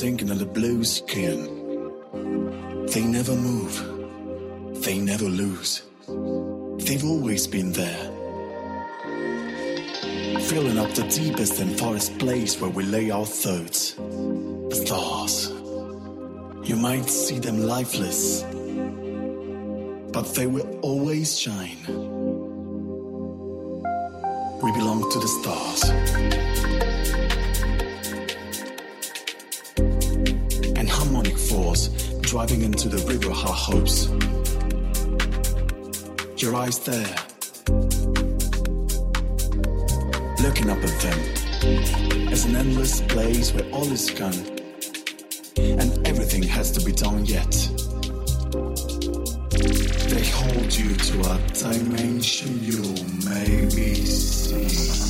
sinking in the blue skin. They never move. They never lose. They've always been there. Filling up the deepest and farthest place where we lay our thoughts. The stars. You might see them lifeless, but they will always shine. We belong to the stars. Driving into the river our hopes. Your eyes there, looking up at them, as an endless place where all is gone, and everything has to be done yet. They hold you to a dimension you maybe see.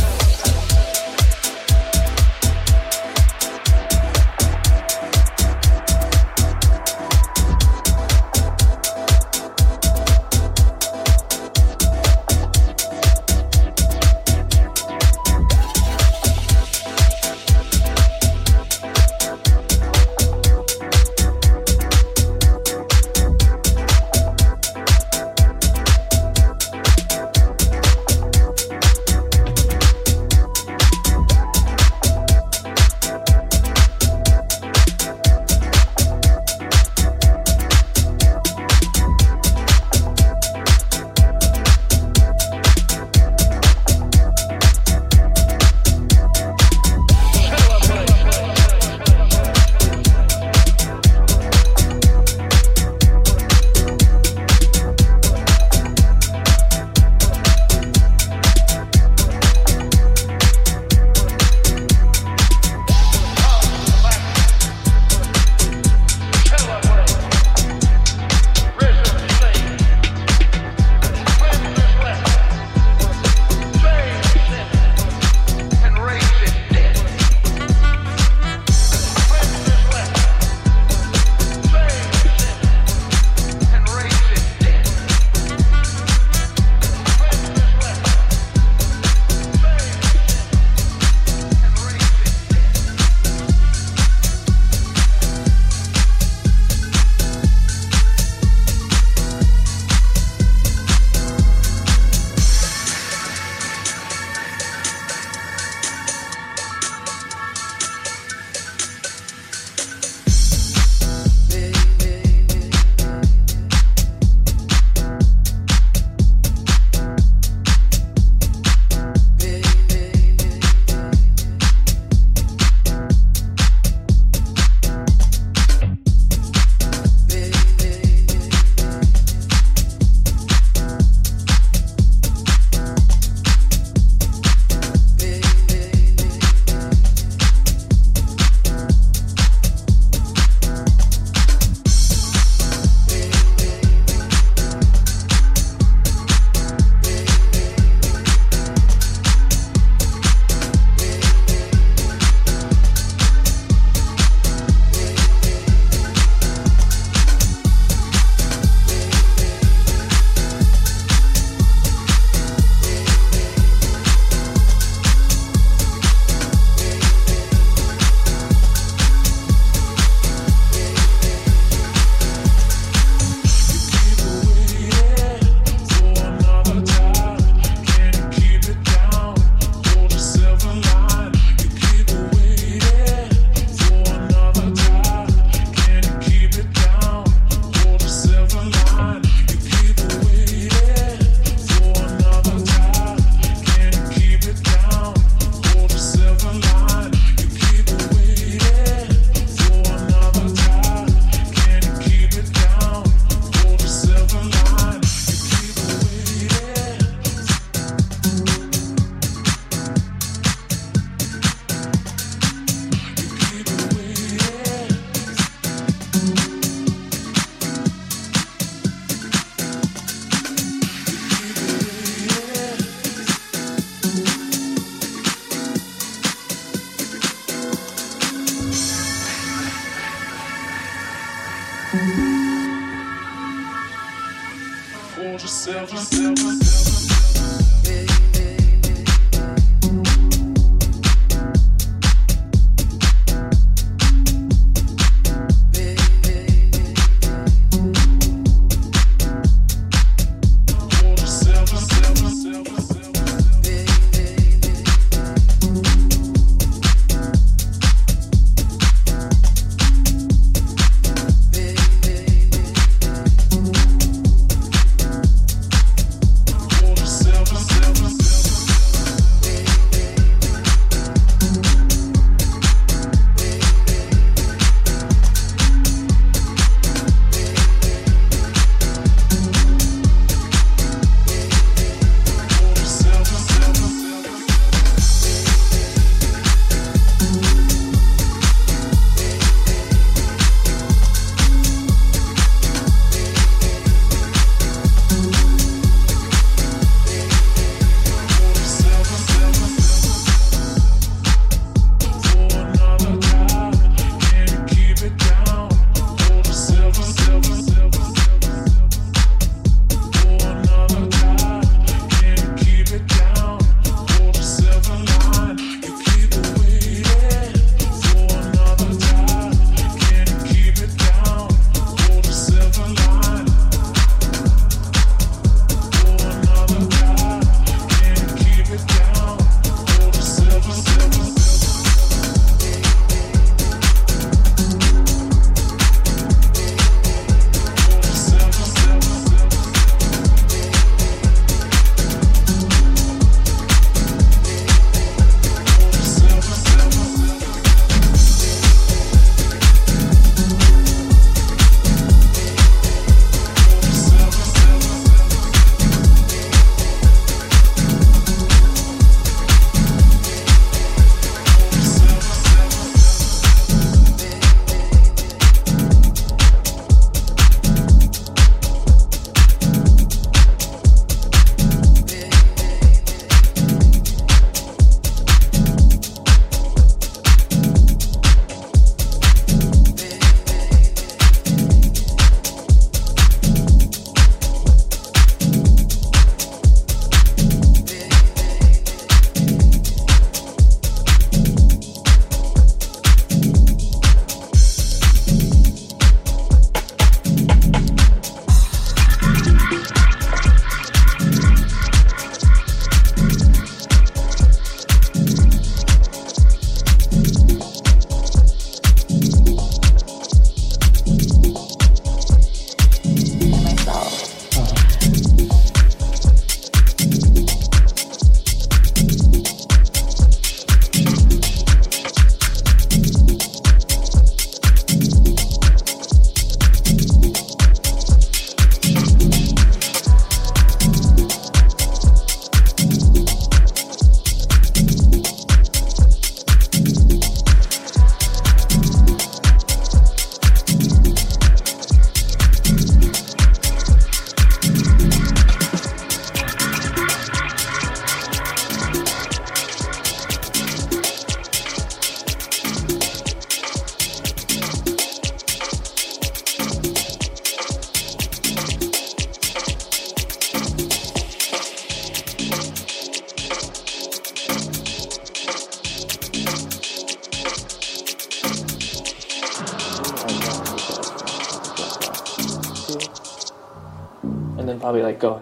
Like go.